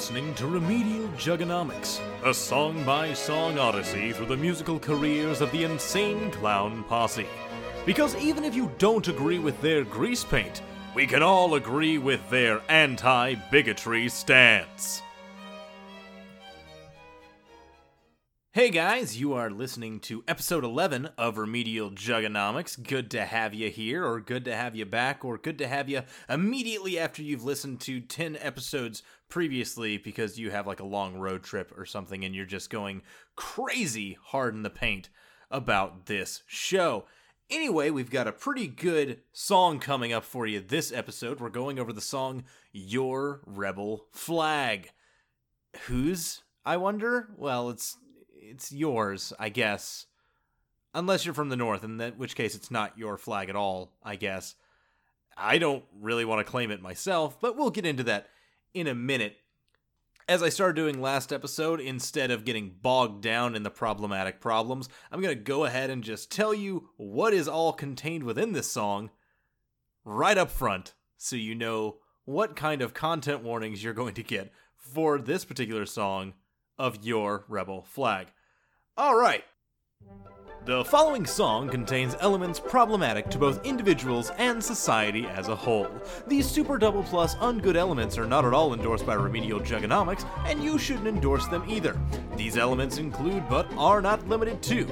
listening to Remedial Jugonomics, a song by song odyssey through the musical careers of the Insane Clown Posse. Because even if you don't agree with their grease paint, we can all agree with their anti bigotry stance. Hey guys, you are listening to episode 11 of Remedial Jugonomics. Good to have you here, or good to have you back, or good to have you immediately after you've listened to 10 episodes previously because you have like a long road trip or something and you're just going crazy hard in the paint about this show. Anyway, we've got a pretty good song coming up for you this episode. We're going over the song Your Rebel Flag. Whose, I wonder? Well, it's it's yours, I guess. Unless you're from the north, in that which case it's not your flag at all, I guess. I don't really want to claim it myself, but we'll get into that in a minute. As I started doing last episode, instead of getting bogged down in the problematic problems, I'm going to go ahead and just tell you what is all contained within this song right up front so you know what kind of content warnings you're going to get for this particular song of your rebel flag. All right. The following song contains elements problematic to both individuals and society as a whole. These Super Double Plus ungood elements are not at all endorsed by Remedial Jugonomics, and you shouldn't endorse them either. These elements include, but are not limited to,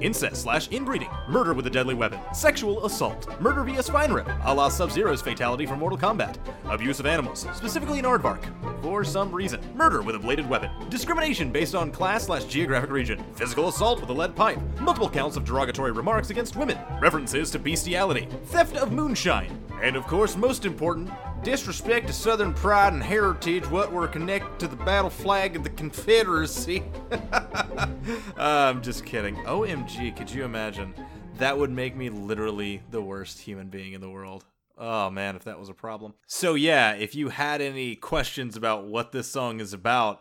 incest slash inbreeding, murder with a deadly weapon, sexual assault, murder via spine rip, a la Sub Zero's fatality from Mortal Kombat, abuse of animals, specifically in Aardvark, for some reason, murder with a bladed weapon, discrimination based on class slash geographic region, physical assault with a lead pipe, multiple counts of derogatory remarks against women, references to bestiality, theft of moonshine, and of course, most important, disrespect to Southern pride and heritage, what were connected to the battle flag of the Confederacy. uh, I'm just kidding. OMG, could you imagine? That would make me literally the worst human being in the world. Oh man, if that was a problem. So, yeah, if you had any questions about what this song is about,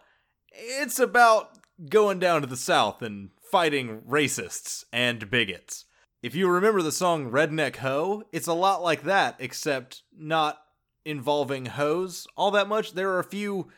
it's about going down to the South and fighting racists and bigots. If you remember the song Redneck Ho, it's a lot like that, except not involving hoes all that much. There are a few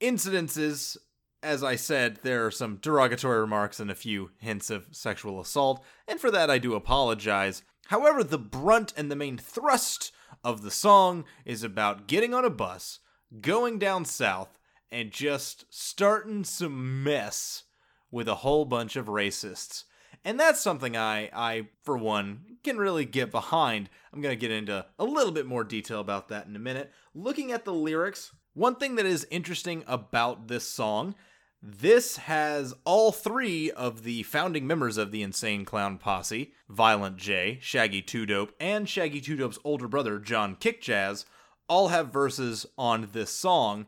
incidences, as I said, there are some derogatory remarks and a few hints of sexual assault, and for that I do apologize. However, the brunt and the main thrust of the song is about getting on a bus, going down south, and just starting some mess with a whole bunch of racists. And that's something I, I, for one, can really get behind. I'm going to get into a little bit more detail about that in a minute. Looking at the lyrics, one thing that is interesting about this song, this has all three of the founding members of the Insane Clown Posse Violent J, Shaggy Two Dope, and Shaggy Two Dope's older brother, John Kickjazz, all have verses on this song.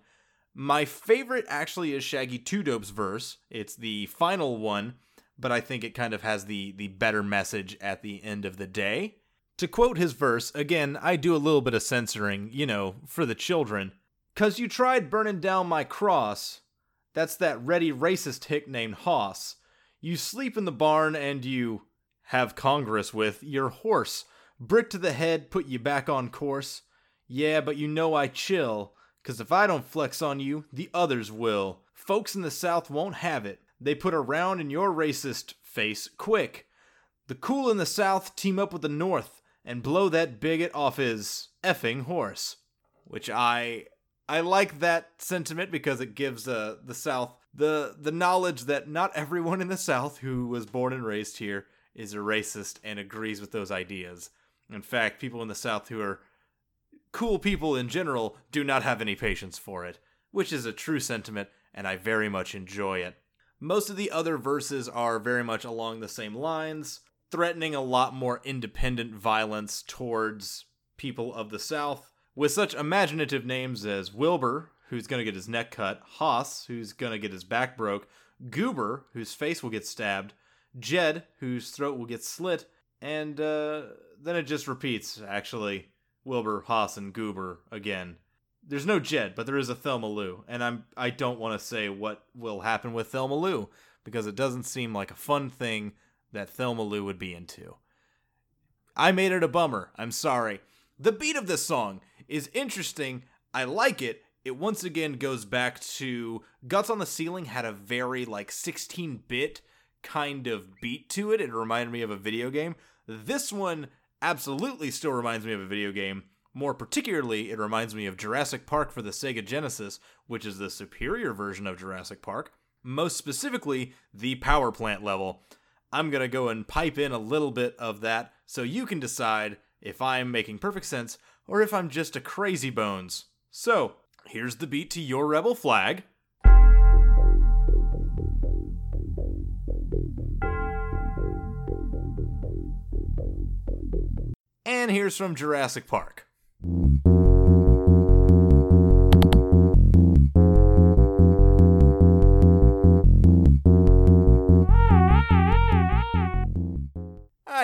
My favorite actually is Shaggy Two Dope's verse. It's the final one but I think it kind of has the the better message at the end of the day. To quote his verse, again, I do a little bit of censoring, you know, for the children. Cause you tried burning down my cross. That's that ready racist hick named Hoss. You sleep in the barn and you have Congress with your horse. Brick to the head, put you back on course. Yeah, but you know I chill. Cause if I don't flex on you, the others will. Folks in the South won't have it. They put a round in your racist face quick. The cool in the South team up with the North and blow that bigot off his effing horse. Which I I like that sentiment because it gives uh, the South the the knowledge that not everyone in the South who was born and raised here is a racist and agrees with those ideas. In fact, people in the South who are cool people in general do not have any patience for it, which is a true sentiment, and I very much enjoy it. Most of the other verses are very much along the same lines, threatening a lot more independent violence towards people of the South, with such imaginative names as Wilbur, who's going to get his neck cut, Hoss, who's going to get his back broke, Goober, whose face will get stabbed, Jed, whose throat will get slit, and uh, then it just repeats, actually. Wilbur, Hoss, and Goober again there's no Jed, but there is a Thelma Lou, and I'm I don't want to say what will happen with Thelma Lou because it doesn't seem like a fun thing that Thelma Lou would be into. I made it a bummer. I'm sorry. The beat of this song is interesting. I like it. it once again goes back to Guts on the Ceiling had a very like 16 bit kind of beat to it. It reminded me of a video game. This one absolutely still reminds me of a video game. More particularly, it reminds me of Jurassic Park for the Sega Genesis, which is the superior version of Jurassic Park. Most specifically, the power plant level. I'm going to go and pipe in a little bit of that so you can decide if I'm making perfect sense or if I'm just a crazy bones. So, here's the beat to Your Rebel Flag. And here's from Jurassic Park.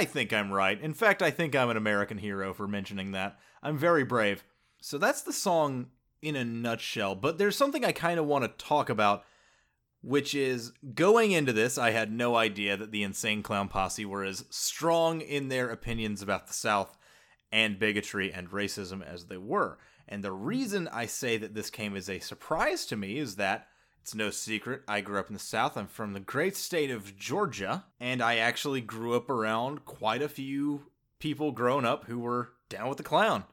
I think I'm right. In fact, I think I'm an American hero for mentioning that. I'm very brave. So that's the song in a nutshell, but there's something I kind of want to talk about, which is going into this, I had no idea that the Insane Clown Posse were as strong in their opinions about the South and bigotry and racism as they were. And the reason I say that this came as a surprise to me is that it's no secret I grew up in the South. I'm from the great state of Georgia, and I actually grew up around quite a few people growing up who were down with the clown.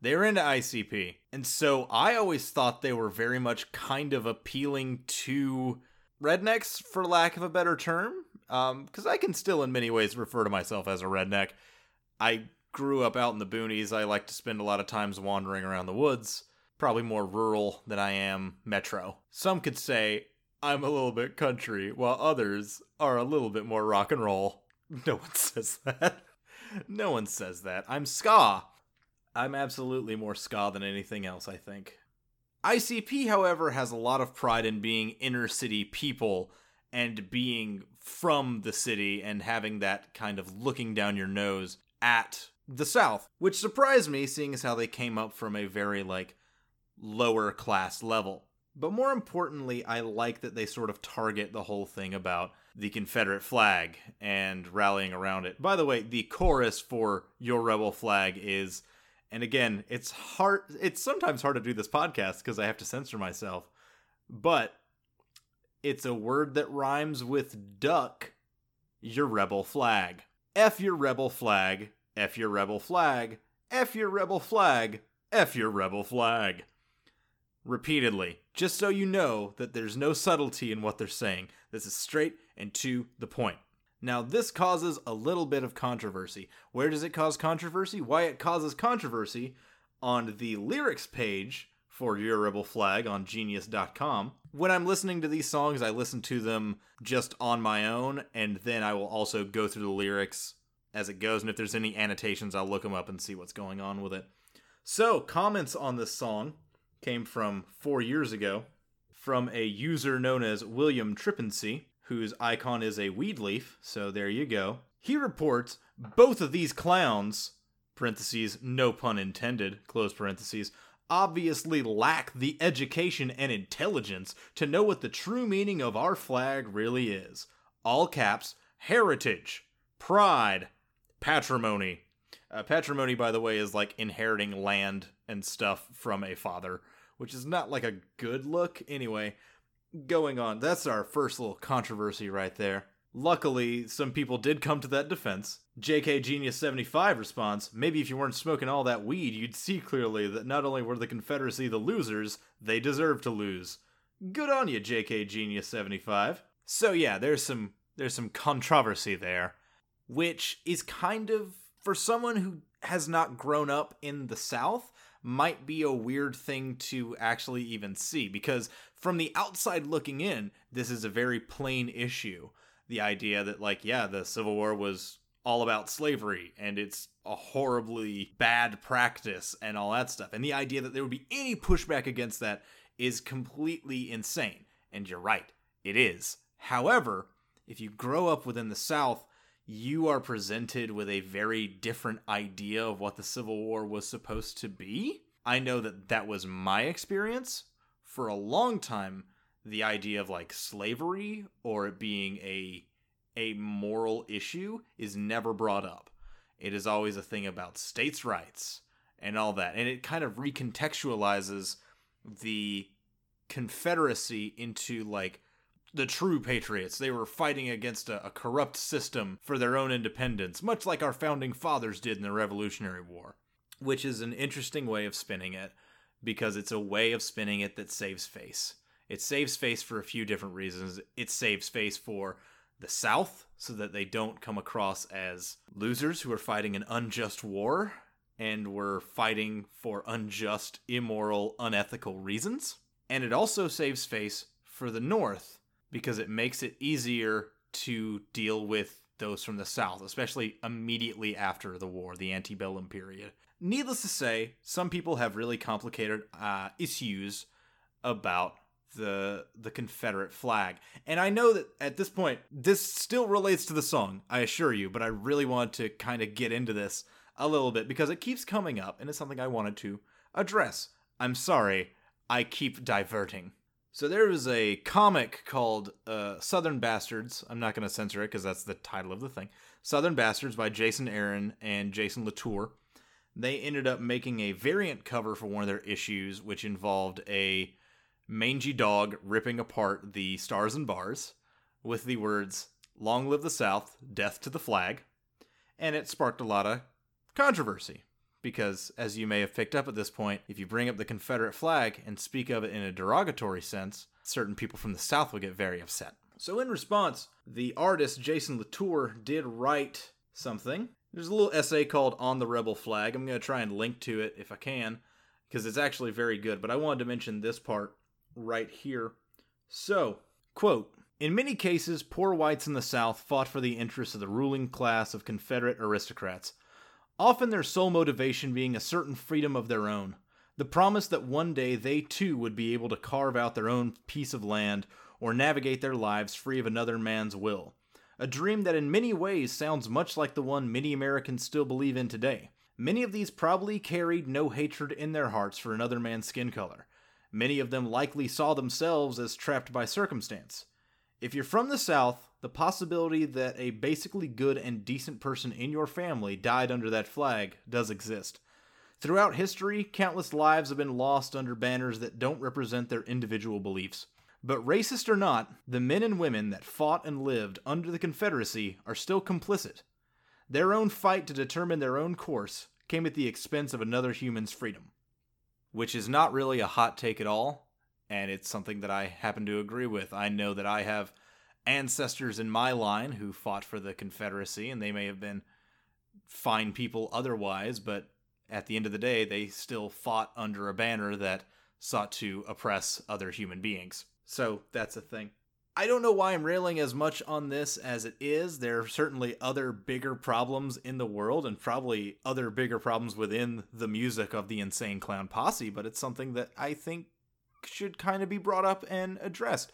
They were into ICP. And so I always thought they were very much kind of appealing to rednecks, for lack of a better term. Because um, I can still, in many ways, refer to myself as a redneck. I grew up out in the boonies. I like to spend a lot of times wandering around the woods probably more rural than I am metro. Some could say I'm a little bit country, while others are a little bit more rock and roll. No one says that. no one says that. I'm ska. I'm absolutely more ska than anything else, I think. ICP, however, has a lot of pride in being inner city people and being from the city and having that kind of looking down your nose at the South, which surprised me, seeing as how they came up from a very like lower class level. But more importantly, I like that they sort of target the whole thing about the Confederate flag and rallying around it. By the way, the chorus for Your Rebel Flag is, and again, it's hard, it's sometimes hard to do this podcast because I have to censor myself, but it's a word that rhymes with duck, your rebel flag. F your rebel flag, F your rebel flag, F your rebel flag, F your rebel flag repeatedly, just so you know that there's no subtlety in what they're saying. This is straight and to the point. Now, this causes a little bit of controversy. Where does it cause controversy? Why it causes controversy on the lyrics page for Your Rebel Flag on Genius.com. When I'm listening to these songs, I listen to them just on my own, and then I will also go through the lyrics as it goes. And if there's any annotations, I'll look them up and see what's going on with it. So, comments on this song came from four years ago from a user known as William Trippensey, whose icon is a weed leaf, so there you go. He reports both of these clowns, parentheses, no pun intended, close parentheses, obviously lack the education and intelligence to know what the true meaning of our flag really is. All caps, heritage, pride, patrimony. Uh, patrimony, by the way, is like inheriting land and stuff from a father which is not like a good look. Anyway, going on, that's our first little controversy right there. Luckily, some people did come to that defense. JK Genius 75 responds Maybe if you weren't smoking all that weed, you'd see clearly that not only were the Confederacy the losers, they deserved to lose. Good on you, JK Genius 75. So yeah, there's some there's some controversy there, which is kind of for someone who has not grown up in the South, might be a weird thing to actually even see because from the outside looking in, this is a very plain issue. The idea that, like, yeah, the Civil War was all about slavery and it's a horribly bad practice and all that stuff. And the idea that there would be any pushback against that is completely insane. And you're right, it is. However, if you grow up within the South, you are presented with a very different idea of what the Civil War was supposed to be. I know that that was my experience. For a long time, the idea of like slavery or it being a a moral issue is never brought up. It is always a thing about states' rights and all that. And it kind of recontextualizes the Confederacy into like the true patriots. They were fighting against a, a, corrupt system for their own independence, much like our founding fathers did in the Revolutionary War, which is an interesting way of spinning it because it's a way of spinning it that saves face. It saves face for a few different reasons. It saves face for the South so that they don't come across as losers who are fighting an unjust war and were fighting for unjust, immoral, unethical reasons. And it also saves face for the North because it makes it easier to deal with those from the South, especially immediately after the war, the antebellum period. Needless to say, some people have really complicated uh, issues about the the Confederate flag. And I know that at this point this still relates to the song, I assure you, but I really want to kind of get into this a little bit because it keeps coming up and it's something I wanted to address. I'm sorry, I keep diverting. So there was a comic called uh, Southern Bastards. I'm not going to censor it because that's the title of the thing. Southern Bastards by Jason Aaron and Jason Latour. They ended up making a variant cover for one of their issues, which involved a mangy dog ripping apart the stars and bars with the words "Long live the South, death to the flag," and it sparked a lot of controversy because, as you may have picked up at this point, if you bring up the Confederate flag and speak of it in a derogatory sense, certain people from the South will get very upset. So, in response, the artist Jason Latour did write something. There's a little essay called On the Rebel Flag. I'm going to try and link to it if I can, because it's actually very good, but I wanted to mention this part right here. So, quote, in many cases, poor whites in the South fought for the interests of the ruling class of Confederate aristocrats often their sole motivation being a certain freedom of their own, the promise that one day they too would be able to carve out their own piece of land or navigate their lives free of another man's will. A dream that in many ways sounds much like the one many Americans still believe in today. Many of these probably carried no hatred in their hearts for another man's skin color. Many of them likely saw themselves as trapped by circumstance. If you're from the South, the possibility that a basically good and decent person in your family died under that flag does exist. Throughout history, countless lives have been lost under banners that don't represent their individual beliefs. But racist or not, the men and women that fought and lived under the Confederacy are still complicit. Their own fight to determine their own course came at the expense of another human's freedom. Which is not really a hot take at all, and it's something that I happen to agree with. I know that I have ancestors in my line who fought for the Confederacy, and they may have been fine people otherwise, but at the end of the day, they still fought under a banner that sought to oppress other human beings. So that's a thing. I don't know why I'm railing as much on this as it is. There are certainly other bigger problems in the world and probably other bigger problems within the music of the Insane Clown Posse, but it's something that I think should kind of be brought up and addressed.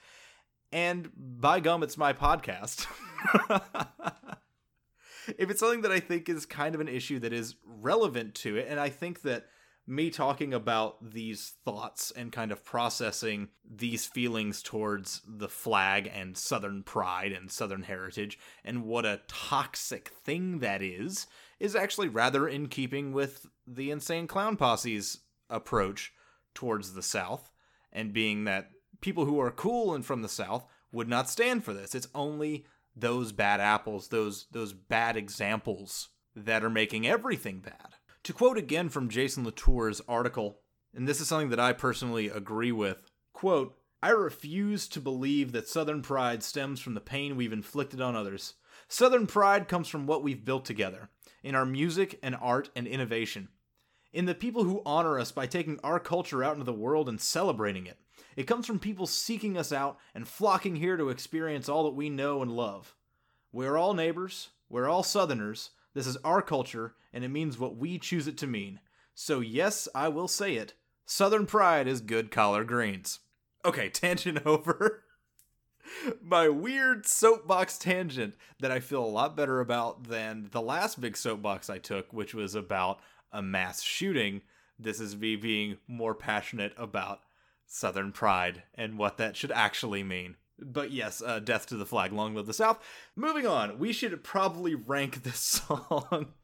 And by gum, it's my podcast. if it's something that I think is kind of an issue that is relevant to it, and I think that me talking about these thoughts and kind of processing these feelings towards the flag and Southern pride and Southern heritage and what a toxic thing that is, is actually rather in keeping with the Insane Clown Posse's approach towards the South and being that people who are cool and from the South would not stand for this. It's only those bad apples, those those bad examples that are making everything bad. To quote again from Jason Latour's article, and this is something that I personally agree with, quote, I refuse to believe that Southern pride stems from the pain we've inflicted on others. Southern pride comes from what we've built together, in our music and art and innovation, in the people who honor us by taking our culture out into the world and celebrating it. It comes from people seeking us out and flocking here to experience all that we know and love. We're all neighbors, we're all Southerners, this is our culture, and it means what we choose it to mean. So, yes, I will say it Southern pride is good collard greens. Okay, tangent over. My weird soapbox tangent that I feel a lot better about than the last big soapbox I took, which was about a mass shooting. This is me being more passionate about Southern pride and what that should actually mean. But yes, uh, death to the flag, long live the South. Moving on, we should probably rank this song.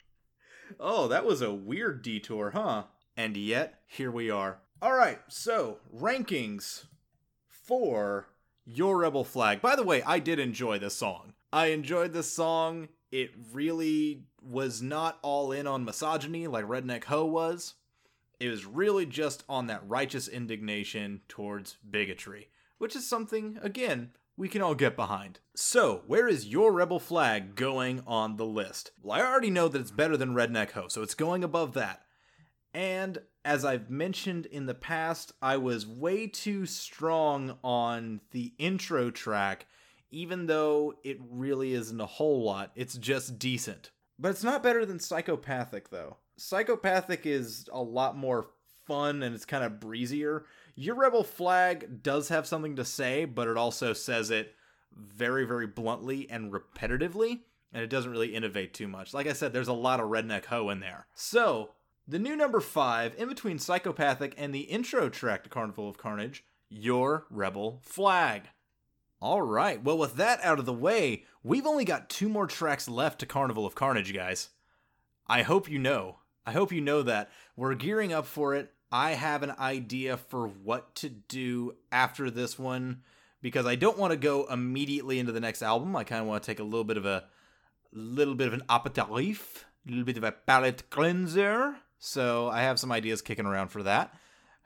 oh, that was a weird detour, huh? And yet, here we are. All right, so rankings for Your Rebel Flag. By the way, I did enjoy this song. I enjoyed this song. It really was not all in on misogyny like Redneck Ho was. It was really just on that righteous indignation towards bigotry, which is something, again, we can all get behind. So, where is your Rebel Flag going on the list? Well, I already know that it's better than Redneck Ho, so it's going above that. And as I've mentioned in the past, I was way too strong on the intro track, even though it really isn't a whole lot. It's just decent. But it's not better than Psychopathic, though. Psychopathic is a lot more fun and it's kind of breezier. Your Rebel Flag does have something to say, but it also says it very, very bluntly and repetitively, and it doesn't really innovate too much. Like I said, there's a lot of redneck ho in there. So, the new number five, in between Psychopathic and the intro track to Carnival of Carnage, Your Rebel Flag. All right, well, with that out of the way, we've only got two more tracks left to Carnival of Carnage, guys. I hope you know. I hope you know that. We're gearing up for it. I have an idea for what to do after this one because I don't want to go immediately into the next album. I kind of want to take a little bit of a little bit of an aperitif, a little bit of a palate cleanser. So I have some ideas kicking around for that.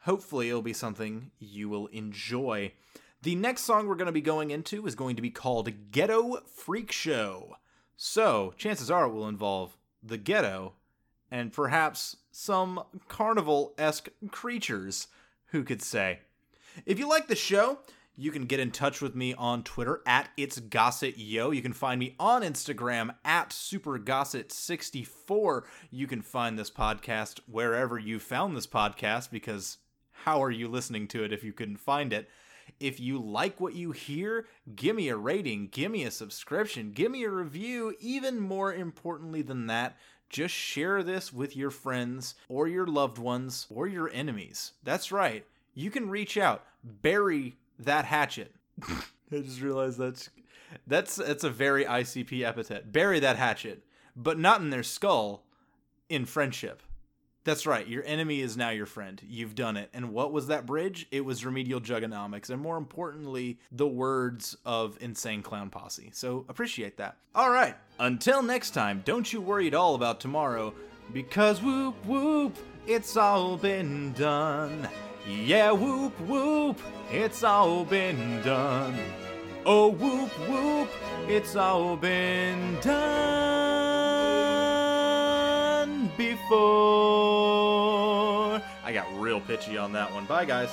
Hopefully, it'll be something you will enjoy. The next song we're going to be going into is going to be called Ghetto Freak Show. So, chances are it will involve the ghetto and perhaps some carnival esque creatures, who could say. If you like the show, you can get in touch with me on Twitter at It's Gossip Yo. You can find me on Instagram at SuperGossip64. You can find this podcast wherever you found this podcast because how are you listening to it if you couldn't find it? If you like what you hear, give me a rating, give me a subscription, give me a review. Even more importantly than that, just share this with your friends or your loved ones or your enemies. That's right. You can reach out, bury that hatchet. I just realized that's that's that's a very ICP epithet. Bury that hatchet, but not in their skull, in friendship. That's right. Your enemy is now your friend. You've done it. And what was that bridge? It was remedial jugonomics, and more importantly, the words of Insane Clown Posse. So appreciate that. All right. Until next time, don't you worry at all about tomorrow, because whoop whoop, it's all been done. Yeah, whoop whoop, it's all been done. Oh, whoop whoop, it's all been done before. I got real pitchy on that one. Bye, guys.